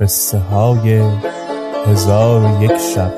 قصه های هزار و یک شب.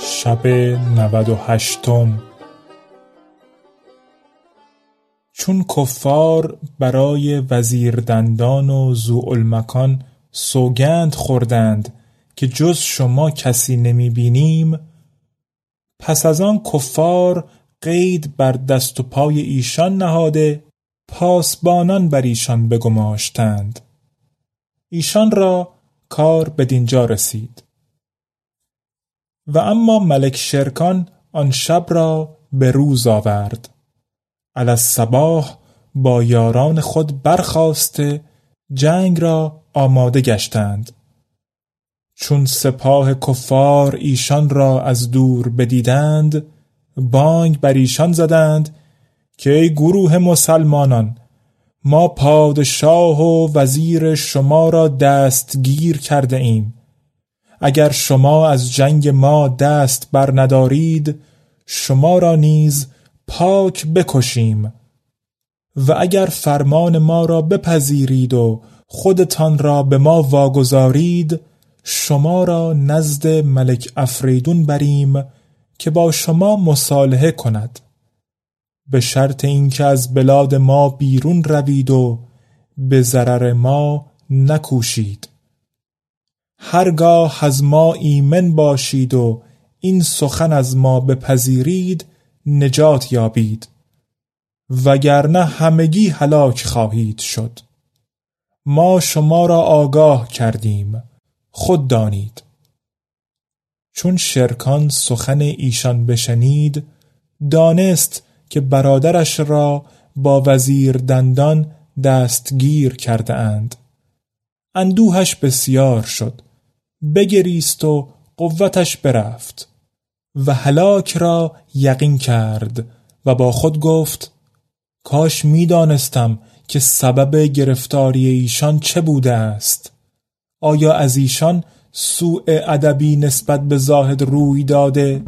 شب نود و هشتم. چون کفار برای وزیر دندان و زوالمکان سوگند خوردند که جز شما کسی نمی بینیم پس از آن کفار قید بر دست و پای ایشان نهاده پاسبانان بر ایشان بگماشتند. ایشان را کار بدینجا رسید. و اما ملک شرکان آن شب را به روز آورد. علی الصباح با یاران خود برخاسته جنگ را آماده گشتند. چون سپاه کفار ایشان را از دور بدیدند بانگ بر ایشان زدند که ای گروه مسلمانان ما پادشاه و وزیر شما را دستگیر کرده ایم. اگر شما از جنگ ما دست بر ندارید شما را نیز پاک بکشیم. و اگر فرمان ما را بپذیرید و خودتان را به ما واگذارید شما را نزد ملک افریدون بریم که با شما مصالحه کند. به شرط اینکه از بلاد ما بیرون روید و به ضرر ما نکوشید. هرگاه از ما ایمن باشید و این سخن از ما بپذیرید نجات یابید. وگرنه همگی هلاک خواهید شد. ما شما را آگاه کردیم. خود دانید. چون شرکان سخن ایشان بشنید دانست که برادرش را با وزیر دندان دستگیر کرده اند اندوهش بسیار شد. بگریست و قوتش برفت و هلاک را یقین کرد و با خود گفت کاش می‌دانستم که سبب گرفتاری ایشان چه بوده است. آیا از ایشان سوء ادبی نسبت به زاهد روی داده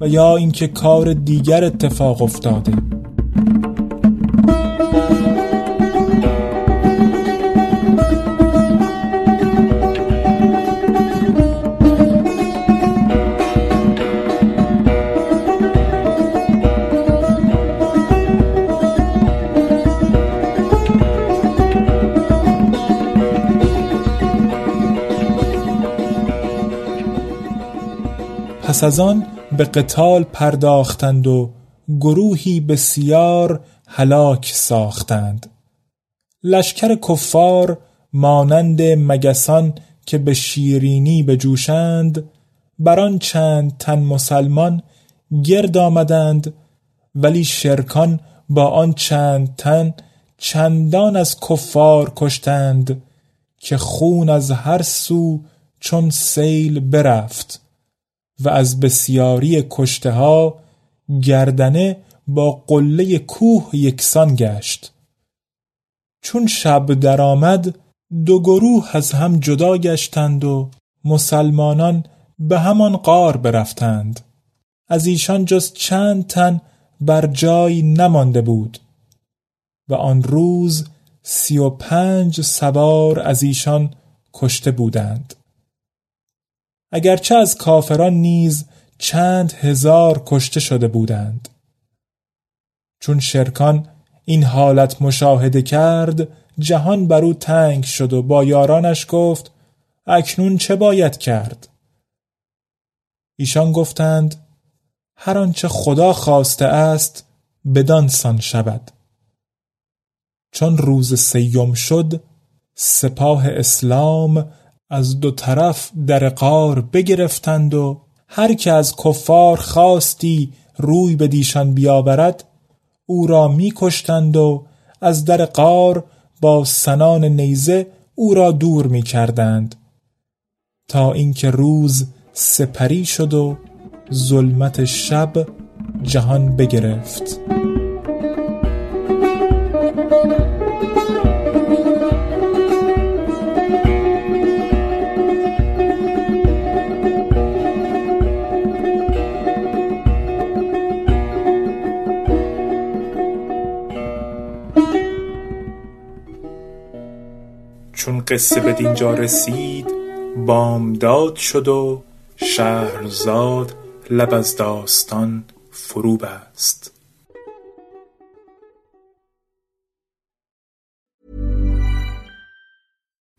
و یا اینکه کار دیگر اتفاق افتاده؟ پس از آن به قتال پرداختند و گروهی بسیار هلاک ساختند. لشکر کفار مانند مگسان که به شیرینی بجوشند بر آن چند تن مسلمان گرد آمدند ولی شرکان با آن چند تن چندان از کفار کشتند که خون از هر سو چون سیل برفت. و از بسیاری کشته ها گردنه با قله کوه یکسان گشت. چون شب درآمد دو گروه از هم جدا گشتند و مسلمانان به همان قار برفتند. از ایشان جز چند تن بر جای نمانده بود. و آن روز سی و پنج سوار از ایشان کشته بودند. اگرچه از کافران نیز چند هزار کشته شده بودند. چون شرکان این حالت مشاهده کرد جهان بر او تنگ شد و با یارانش گفت اکنون چه باید کرد؟ ایشان گفتند هر آنچه خدا خواسته است بدانسان شود. چون روز سیوم شد سپاه اسلام از دو طرف در قار بگرفتند و هر که از کفار خواستی روی به دیشان بیاورد او را میکشتند و از در قار با سنان نیزه او را دور می کردند تا اینکه روز سپری شد و ظلمت شب جهان بگرفت. قصه به دینجا رسید بامداد شد و شهرزاد لب از داستان فرو بست